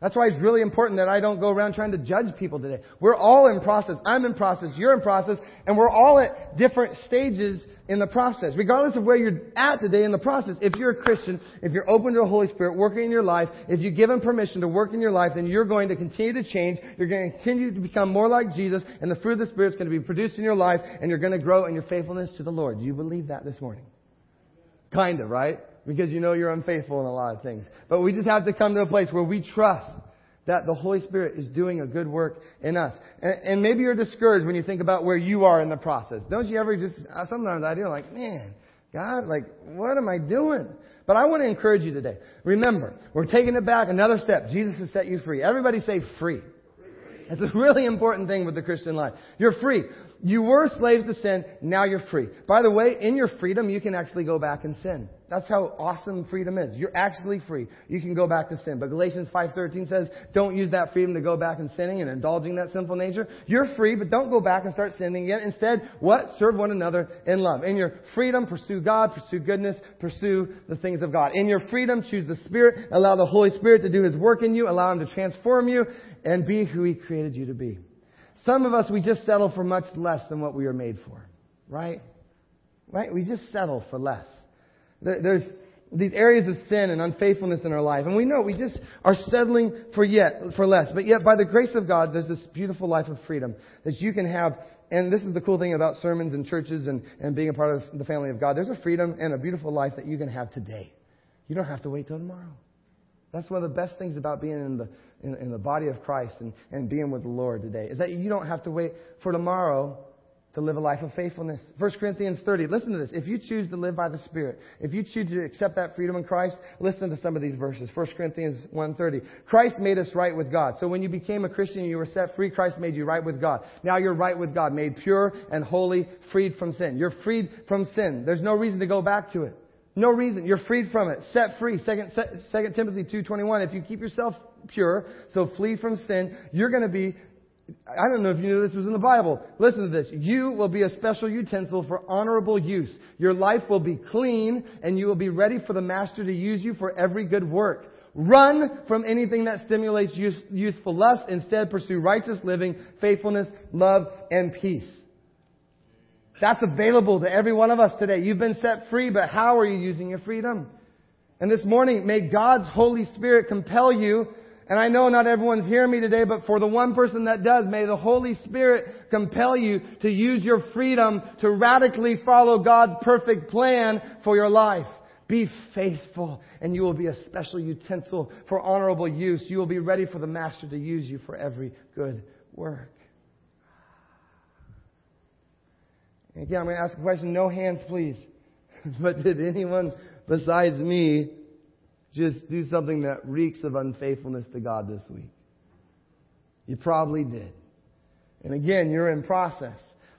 That's why it's really important that I don't go around trying to judge people today. We're all in process. I'm in process. You're in process. And we're all at different stages in the process. Regardless of where you're at today in the process, if you're a Christian, if you're open to the Holy Spirit working in your life, if you give Him permission to work in your life, then you're going to continue to change. You're going to continue to become more like Jesus, and the fruit of the Spirit is going to be produced in your life, and you're going to grow in your faithfulness to the Lord. Do you believe that this morning? Kind of, right? because you know you're unfaithful in a lot of things. But we just have to come to a place where we trust that the Holy Spirit is doing a good work in us. And, and, maybe you're discouraged when you think about where you are in the process. Don't you ever just, uh, sometimes I do like, man, God, like, what am I doing? But I want to encourage you today. Remember, we're taking it back another step. Jesus has set you free. Everybody say free. It's a really important thing with the Christian life. You're free. You were slaves to sin, now you're free. By the way, in your freedom, you can actually go back and sin. That's how awesome freedom is. You're actually free. You can go back to sin. But Galatians 5.13 says, don't use that freedom to go back and sinning and indulging that sinful nature. You're free, but don't go back and start sinning again. Instead, what? Serve one another in love. In your freedom, pursue God, pursue goodness, pursue the things of God. In your freedom, choose the Spirit, allow the Holy Spirit to do His work in you, allow Him to transform you, and be who He created you to be. Some of us, we just settle for much less than what we were made for. Right? Right? We just settle for less. There's these areas of sin and unfaithfulness in our life. And we know we just are settling for yet, for less. But yet, by the grace of God, there's this beautiful life of freedom that you can have. And this is the cool thing about sermons and churches and, and being a part of the family of God. There's a freedom and a beautiful life that you can have today. You don't have to wait till tomorrow. That's one of the best things about being in the, in, in the body of Christ and, and being with the Lord today, is that you don't have to wait for tomorrow to live a life of faithfulness. 1 Corinthians 30, listen to this. If you choose to live by the Spirit, if you choose to accept that freedom in Christ, listen to some of these verses. 1 Corinthians 1.30. Christ made us right with God. So when you became a Christian and you were set free, Christ made you right with God. Now you're right with God, made pure and holy, freed from sin. You're freed from sin. There's no reason to go back to it. No reason. You're freed from it. Set free. Second, Second Timothy 2.21. If you keep yourself pure, so flee from sin, you're going to be I don't know if you knew this was in the Bible. Listen to this. You will be a special utensil for honorable use. Your life will be clean and you will be ready for the master to use you for every good work. Run from anything that stimulates youthful lust. Instead, pursue righteous living, faithfulness, love, and peace. That's available to every one of us today. You've been set free, but how are you using your freedom? And this morning, may God's Holy Spirit compel you. And I know not everyone's hearing me today, but for the one person that does, may the Holy Spirit compel you to use your freedom to radically follow God's perfect plan for your life. Be faithful and you will be a special utensil for honorable use. You will be ready for the Master to use you for every good work. Again, I'm going to ask a question. No hands, please. but did anyone besides me just do something that reeks of unfaithfulness to God this week? You probably did. And again, you're in process.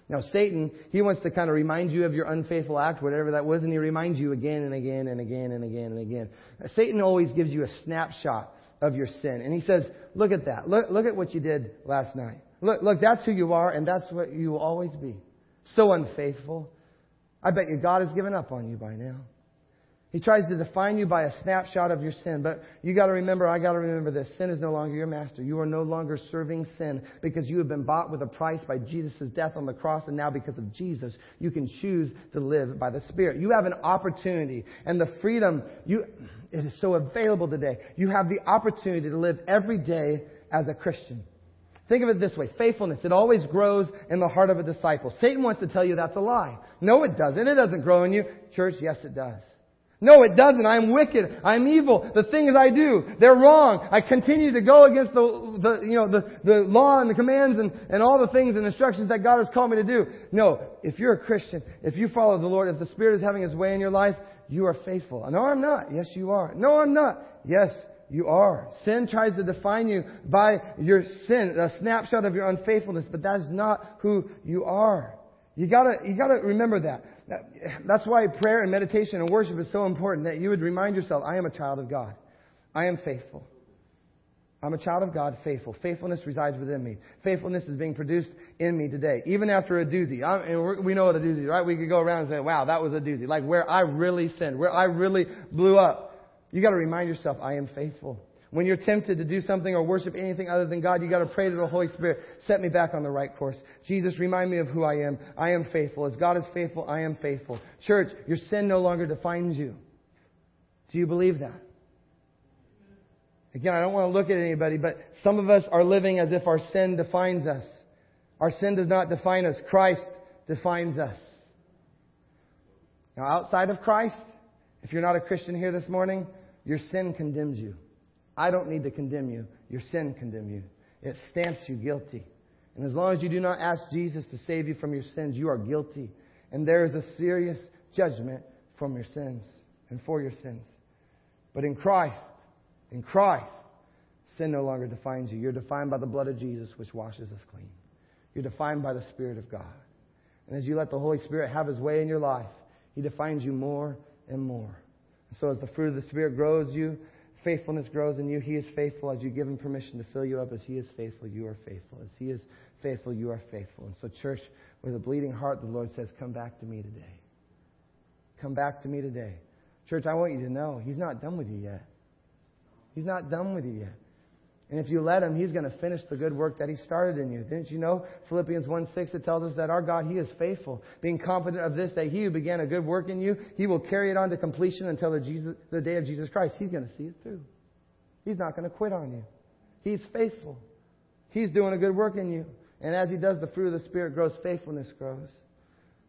Now, Satan, he wants to kind of remind you of your unfaithful act, whatever that was, and he reminds you again and again and again and again and again. Satan always gives you a snapshot of your sin. And he says, look at that. Look, look at what you did last night. Look, look, that's who you are, and that's what you will always be. So unfaithful. I bet you God has given up on you by now. He tries to define you by a snapshot of your sin, but you got to remember, I got to remember this. Sin is no longer your master. You are no longer serving sin because you have been bought with a price by Jesus' death on the cross, and now because of Jesus, you can choose to live by the Spirit. You have an opportunity, and the freedom, you, it is so available today. You have the opportunity to live every day as a Christian. Think of it this way. Faithfulness, it always grows in the heart of a disciple. Satan wants to tell you that's a lie. No, it doesn't. It doesn't grow in you. Church, yes, it does. No, it doesn't. I'm wicked. I'm evil. The things I do, they're wrong. I continue to go against the, the you know, the, the law and the commands and, and all the things and instructions that God has called me to do. No, if you're a Christian, if you follow the Lord, if the Spirit is having His way in your life, you are faithful. No, I'm not. Yes, you are. No, I'm not. Yes, you are. Sin tries to define you by your sin, a snapshot of your unfaithfulness, but that is not who you are. You gotta, you gotta remember that. That's why prayer and meditation and worship is so important that you would remind yourself, I am a child of God. I am faithful. I'm a child of God, faithful. Faithfulness resides within me. Faithfulness is being produced in me today. Even after a doozy. I'm, and we know what a doozy is, right? We could go around and say, wow, that was a doozy. Like where I really sinned, where I really blew up. You got to remind yourself, I am faithful. When you're tempted to do something or worship anything other than God, you got to pray to the Holy Spirit. Set me back on the right course. Jesus, remind me of who I am. I am faithful. As God is faithful, I am faithful. Church, your sin no longer defines you. Do you believe that? Again, I don't want to look at anybody, but some of us are living as if our sin defines us. Our sin does not define us. Christ defines us. Now, outside of Christ, if you're not a Christian here this morning, your sin condemns you. I don't need to condemn you. Your sin condemns you. It stamps you guilty. And as long as you do not ask Jesus to save you from your sins, you are guilty. And there is a serious judgment from your sins and for your sins. But in Christ, in Christ, sin no longer defines you. You're defined by the blood of Jesus, which washes us clean. You're defined by the Spirit of God. And as you let the Holy Spirit have His way in your life, He defines you more and more. So as the fruit of the Spirit grows you, faithfulness grows in you, He is faithful. As you give Him permission to fill you up, as He is faithful, you are faithful. As He is faithful, you are faithful. And so, church, with a bleeding heart, the Lord says, Come back to me today. Come back to me today. Church, I want you to know He's not done with you yet. He's not done with you yet. And if you let him, he's going to finish the good work that he started in you. Didn't you know? Philippians 1 6, it tells us that our God, he is faithful. Being confident of this, that he who began a good work in you, he will carry it on to completion until the, Jesus, the day of Jesus Christ. He's going to see it through. He's not going to quit on you. He's faithful. He's doing a good work in you. And as he does, the fruit of the Spirit grows, faithfulness grows.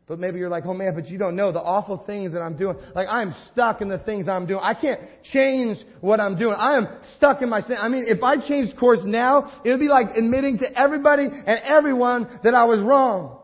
But maybe you're like, oh man, but you don't know the awful things that I'm doing. Like I'm stuck in the things I'm doing. I can't change what I'm doing. I am stuck in my sin. I mean, if I changed course now, it would be like admitting to everybody and everyone that I was wrong.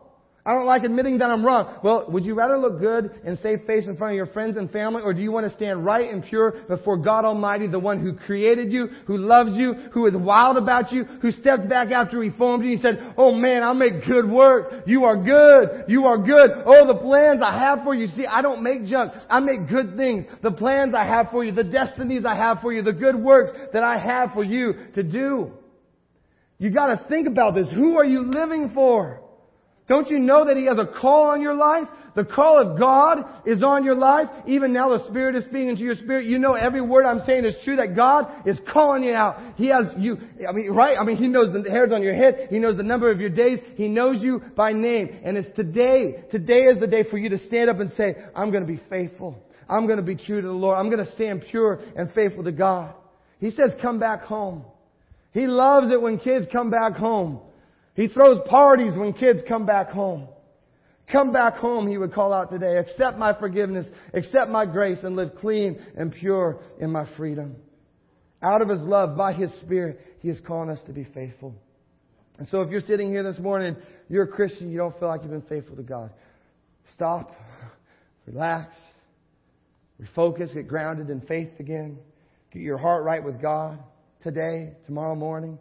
I don't like admitting that I'm wrong. Well, would you rather look good and save face in front of your friends and family, or do you want to stand right and pure before God Almighty, the one who created you, who loves you, who is wild about you, who stepped back after He formed you and said, Oh man, I'll make good work. You are good. You are good. Oh, the plans I have for you. See, I don't make junk. I make good things. The plans I have for you, the destinies I have for you, the good works that I have for you to do. You gotta think about this. Who are you living for? Don't you know that He has a call on your life? The call of God is on your life. Even now the Spirit is speaking into your spirit. You know every word I'm saying is true that God is calling you out. He has you, I mean, right? I mean, He knows the hairs on your head. He knows the number of your days. He knows you by name. And it's today. Today is the day for you to stand up and say, I'm going to be faithful. I'm going to be true to the Lord. I'm going to stand pure and faithful to God. He says, come back home. He loves it when kids come back home. He throws parties when kids come back home. Come back home, he would call out today. Accept my forgiveness, accept my grace, and live clean and pure in my freedom. Out of his love, by his spirit, he is calling us to be faithful. And so if you're sitting here this morning, you're a Christian, you don't feel like you've been faithful to God. Stop, relax, refocus, get grounded in faith again. Get your heart right with God today, tomorrow morning.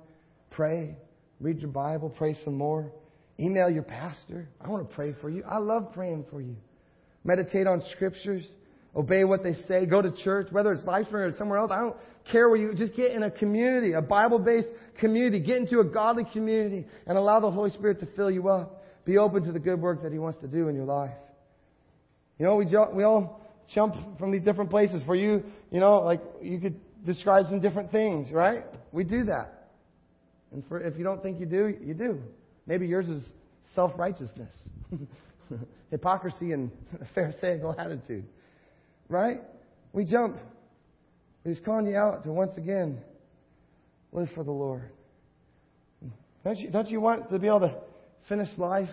Pray. Read your Bible, pray some more. Email your pastor. I want to pray for you. I love praying for you. Meditate on scriptures. Obey what they say. Go to church, whether it's LifeSpring or somewhere else. I don't care where you just get in a community, a Bible-based community. Get into a godly community and allow the Holy Spirit to fill you up. Be open to the good work that He wants to do in your life. You know, we, we all jump from these different places. For you, you know, like you could describe some different things, right? We do that. And for, if you don't think you do, you do. Maybe yours is self righteousness, hypocrisy, and a Pharisaical attitude. Right? We jump. He's calling you out to once again live for the Lord. Don't you, don't you want to be able to finish life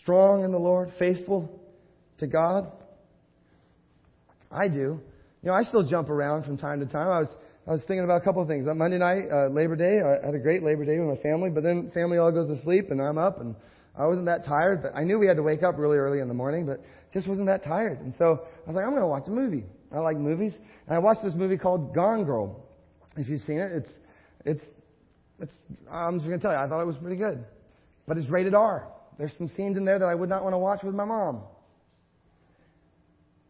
strong in the Lord, faithful to God? I do. You know, I still jump around from time to time. I was I was thinking about a couple of things. On Monday night, uh, Labor Day, I had a great Labor Day with my family, but then family all goes to sleep and I'm up and I wasn't that tired, but I knew we had to wake up really early in the morning, but just wasn't that tired. And so I was like, I'm going to watch a movie. I like movies. And I watched this movie called Gone Girl. If you've seen it, it's, it's, it's, I'm just going to tell you, I thought it was pretty good. But it's rated R. There's some scenes in there that I would not want to watch with my mom.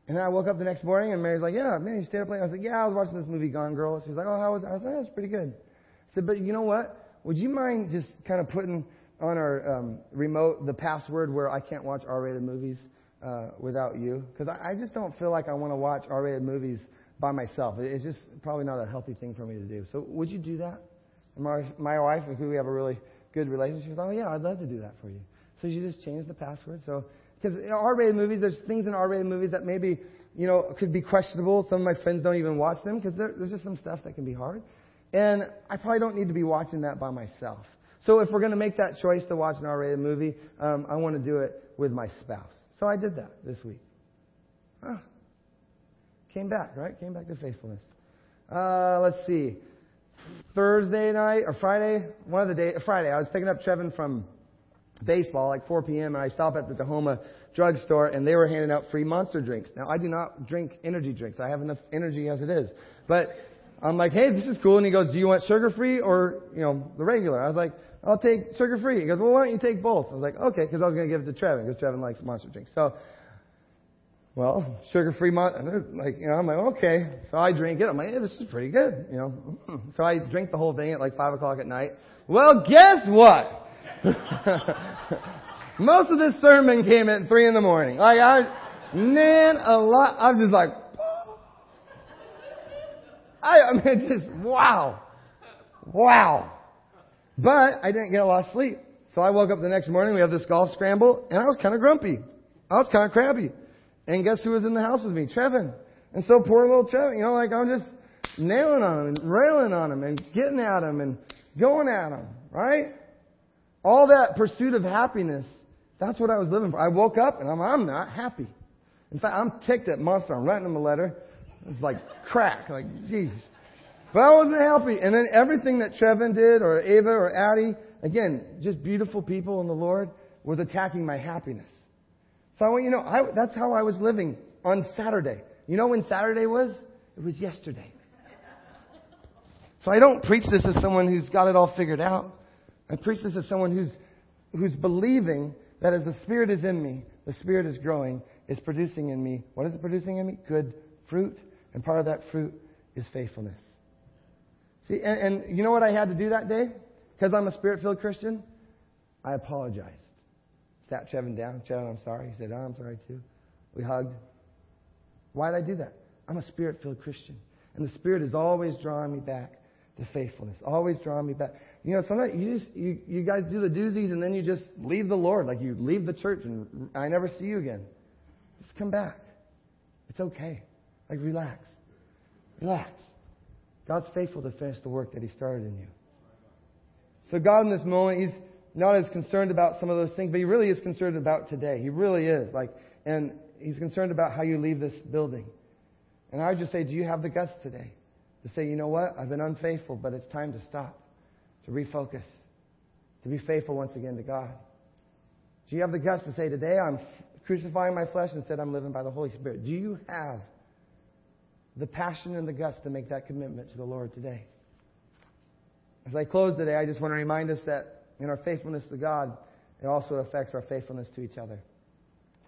And then I woke up the next morning and Mary's like, yeah, man, you stayed up late. I was like, yeah, I was watching this movie, Gone Girl. She's like, oh, how was it? I was like, that's pretty good. I said, but you know what? Would you mind just kind of putting on our um, remote the password where I can't watch R-rated movies uh, without you? Because I, I just don't feel like I want to watch R-rated movies by myself. It's just probably not a healthy thing for me to do. So would you do that? And my, my wife, with who we have a really good relationship, was, oh yeah, I'd love to do that for you. So she just changed the password. So because R-rated movies, there's things in R-rated movies that maybe, you know, could be questionable. Some of my friends don't even watch them because there, there's just some stuff that can be hard. And I probably don't need to be watching that by myself. So if we're going to make that choice to watch an R-rated movie, um, I want to do it with my spouse. So I did that this week. Huh. Came back, right? Came back to faithfulness. uh, let's see, Thursday night or Friday, one of the day, Friday, I was picking up Trevin from baseball like 4 p.m. and I stop at the Tahoma drugstore and they were handing out free monster drinks. Now I do not drink energy drinks. I have enough energy as it is. But I'm like, hey, this is cool. And he goes, do you want sugar free or, you know, the regular? I was like, I'll take sugar free. He goes, well, why don't you take both? I was like, okay, because I was going to give it to Trevin because Trevin likes monster drinks. So, well, sugar free monster, like, you know, I'm like, okay. So I drink it. I'm like, hey, this is pretty good, you know. So I drink the whole thing at like 5 o'clock at night. Well, guess what? Most of this sermon came at 3 in the morning. Like, I man, a lot, I was just like, I, I mean, just, wow. Wow. But I didn't get a lot of sleep. So I woke up the next morning, we have this golf scramble, and I was kind of grumpy. I was kind of crabby. And guess who was in the house with me? Trevin. And so poor little Trevin, you know, like I'm just nailing on him and railing on him and getting at him and going at him, right? All that pursuit of happiness, that's what I was living for. I woke up and I'm, I'm not happy. In fact, I'm ticked at Monster. I'm writing him a letter. It's like crack, like, jeez. But I wasn't happy. And then everything that Trevin did, or Ava, or Addie, again, just beautiful people in the Lord, was attacking my happiness. So I want you to know, I, that's how I was living on Saturday. You know when Saturday was? It was yesterday. So I don't preach this as someone who's got it all figured out. I preach this as someone who's, who's believing that as the Spirit is in me, the Spirit is growing, is producing in me. What is it producing in me? Good fruit. And part of that fruit is faithfulness. See, and, and you know what I had to do that day? Because I'm a spirit filled Christian? I apologized. Sat Trevin down. Trevin, I'm sorry. He said, oh, I'm sorry too. We hugged. Why did I do that? I'm a spirit filled Christian. And the Spirit is always drawing me back to faithfulness. Always drawing me back. You know, sometimes you just you, you guys do the doozies and then you just leave the Lord. Like you leave the church and I never see you again. Just come back. It's okay. Like, relax. Relax. God's faithful to finish the work that He started in you. So, God, in this moment, He's not as concerned about some of those things, but He really is concerned about today. He really is. Like, and He's concerned about how you leave this building. And I would just say, do you have the guts today to say, you know what? I've been unfaithful, but it's time to stop, to refocus, to be faithful once again to God. Do you have the guts to say, today I'm crucifying my flesh, instead I'm living by the Holy Spirit? Do you have the passion and the guts to make that commitment to the Lord today. As I close today, I just want to remind us that in our faithfulness to God, it also affects our faithfulness to each other.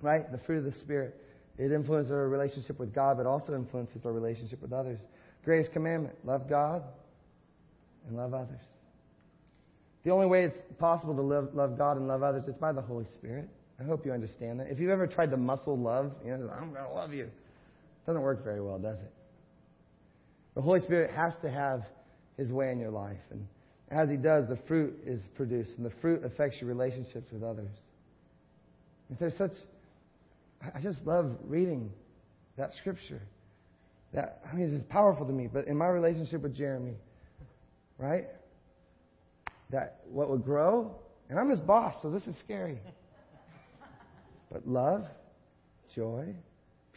Right? The fruit of the Spirit. It influences our relationship with God, but also influences our relationship with others. Greatest commandment love God and love others. The only way it's possible to live, love God and love others is by the Holy Spirit. I hope you understand that. If you've ever tried to muscle love, you know, I'm going to love you. It doesn't work very well, does it? The Holy Spirit has to have His way in your life. And as He does, the fruit is produced, and the fruit affects your relationships with others. There's such, I just love reading that scripture. That I mean, it's powerful to me. But in my relationship with Jeremy, right? That what would grow, and I'm his boss, so this is scary. But love, joy,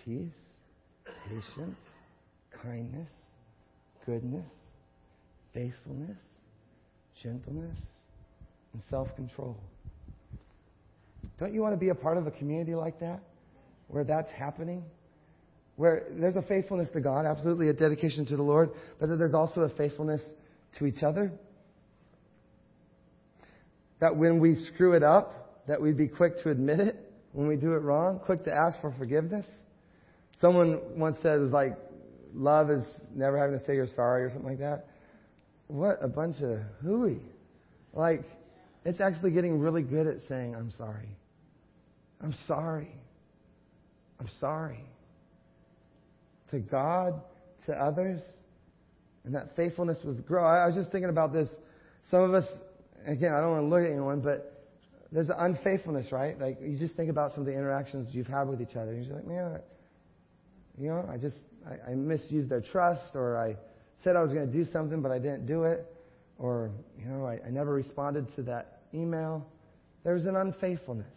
peace, patience, kindness, goodness, faithfulness, gentleness, and self control. Don't you want to be a part of a community like that? Where that's happening? Where there's a faithfulness to God, absolutely a dedication to the Lord, but there's also a faithfulness to each other. That when we screw it up, that we'd be quick to admit it when we do it wrong, quick to ask for forgiveness. Someone once said it was like love is never having to say you're sorry or something like that. What a bunch of hooey. Like, it's actually getting really good at saying, I'm sorry. I'm sorry. I'm sorry. To God, to others. And that faithfulness would grow. I was just thinking about this. Some of us, again, I don't want to look at anyone, but there's unfaithfulness, right? Like, you just think about some of the interactions you've had with each other. And you're like, man, you know, I just, I, I misused their trust, or I said I was going to do something, but I didn't do it, or, you know, I, I never responded to that email. There's an unfaithfulness.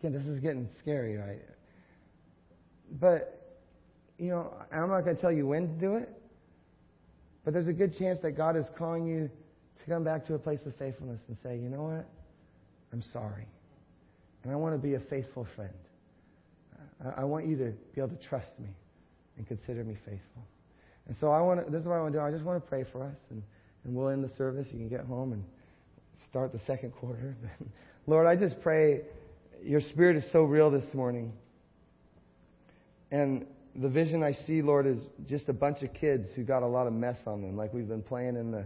Again, this is getting scary, right? But, you know, I'm not going to tell you when to do it, But there's a good chance that God is calling you to come back to a place of faithfulness and say, you know what? I'm sorry. And I want to be a faithful friend. I, I want you to be able to trust me and consider me faithful. And so I want to, this is what I want to do. I just want to pray for us and, and we'll end the service. You can get home and start the second quarter. Lord, I just pray your spirit is so real this morning. And the vision I see, Lord, is just a bunch of kids who got a lot of mess on them, like we've been playing in the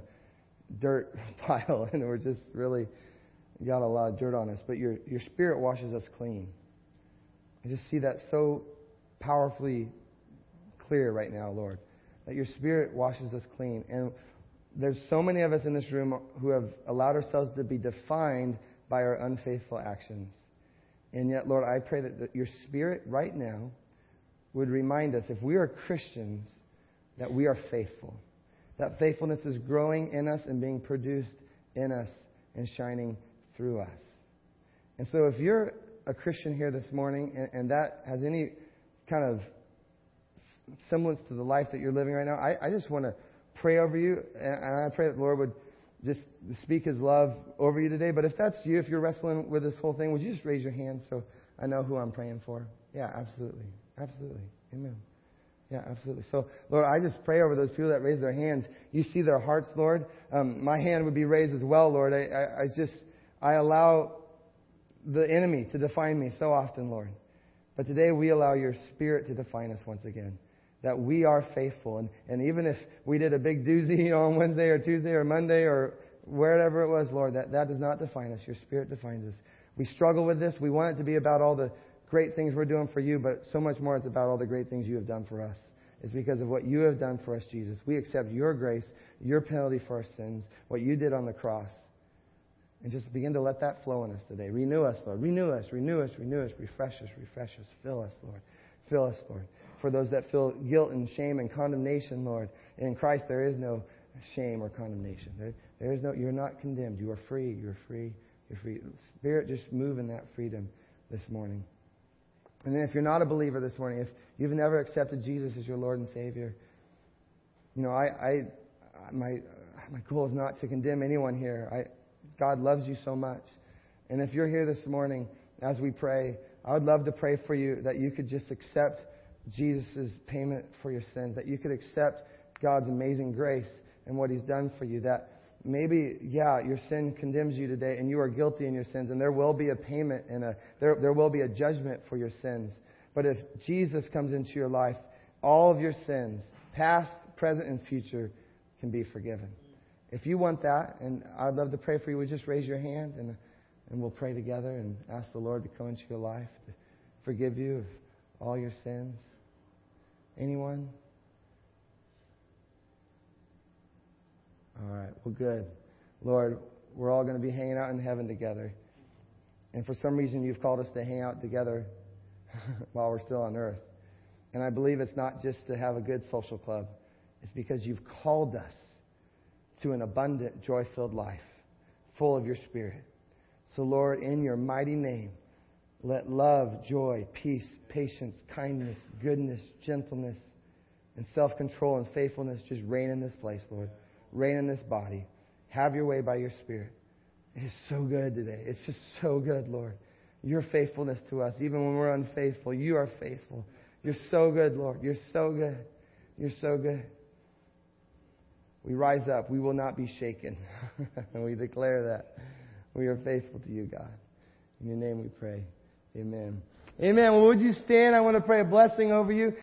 dirt pile, and we're just really got a lot of dirt on us. But your your spirit washes us clean. I just see that so powerfully clear right now, Lord, that your spirit washes us clean. And there's so many of us in this room who have allowed ourselves to be defined by our unfaithful actions. And yet, Lord, I pray that your spirit right now would remind us, if we are Christians, that we are faithful. That faithfulness is growing in us and being produced in us and shining through us. And so, if you're a Christian here this morning and, and that has any kind of semblance to the life that you're living right now, I, I just want to pray over you. And I pray that the Lord would just speak His love over you today. But if that's you, if you're wrestling with this whole thing, would you just raise your hand so I know who I'm praying for? Yeah, absolutely. Absolutely. Amen. Yeah, absolutely. So, Lord, I just pray over those people that raise their hands. You see their hearts, Lord. Um, my hand would be raised as well, Lord. I, I, I just, I allow the enemy to define me so often, Lord. But today we allow your spirit to define us once again. That we are faithful. And, and even if we did a big doozy, on Wednesday or Tuesday or Monday or wherever it was, Lord, that, that does not define us. Your spirit defines us. We struggle with this. We want it to be about all the great things we're doing for you, but so much more it's about all the great things you have done for us. It's because of what you have done for us, Jesus. We accept your grace, your penalty for our sins, what you did on the cross. And just begin to let that flow in us today. Renew us, Lord. Renew us, renew us, renew us, refresh us, refresh us. Fill us, Lord. Fill us, Lord. For those that feel guilt and shame and condemnation, Lord, in Christ there is no shame or condemnation. There, there is no, you're not condemned. You are free. You're free. You're free. Spirit, just move in that freedom this morning. And then if you're not a believer this morning, if you've never accepted Jesus as your Lord and Savior, you know, I, I my my goal is not to condemn anyone here. I, God loves you so much. And if you're here this morning as we pray, I would love to pray for you that you could just accept Jesus' payment for your sins, that you could accept God's amazing grace and what He's done for you, that maybe, yeah, your sin condemns you today and you are guilty in your sins and there will be a payment and a, there, there will be a judgment for your sins. But if Jesus comes into your life, all of your sins, past, present, and future, can be forgiven. If you want that, and I'd love to pray for you, would just raise your hand and, and we'll pray together and ask the Lord to come into your life to forgive you of all your sins. Anyone? All right. Well, good. Lord, we're all going to be hanging out in heaven together. And for some reason, you've called us to hang out together while we're still on earth. And I believe it's not just to have a good social club, it's because you've called us to an abundant, joy filled life, full of your Spirit. So, Lord, in your mighty name, let love, joy, peace, patience, kindness, goodness, gentleness, and self control and faithfulness just reign in this place, Lord reign in this body. Have your way by your Spirit. It is so good today. It's just so good, Lord. Your faithfulness to us, even when we're unfaithful, you are faithful. You're so good, Lord. You're so good. You're so good. We rise up. We will not be shaken. and we declare that. We are faithful to you, God. In your name we pray. Amen. Amen. Well, would you stand? I want to pray a blessing over you.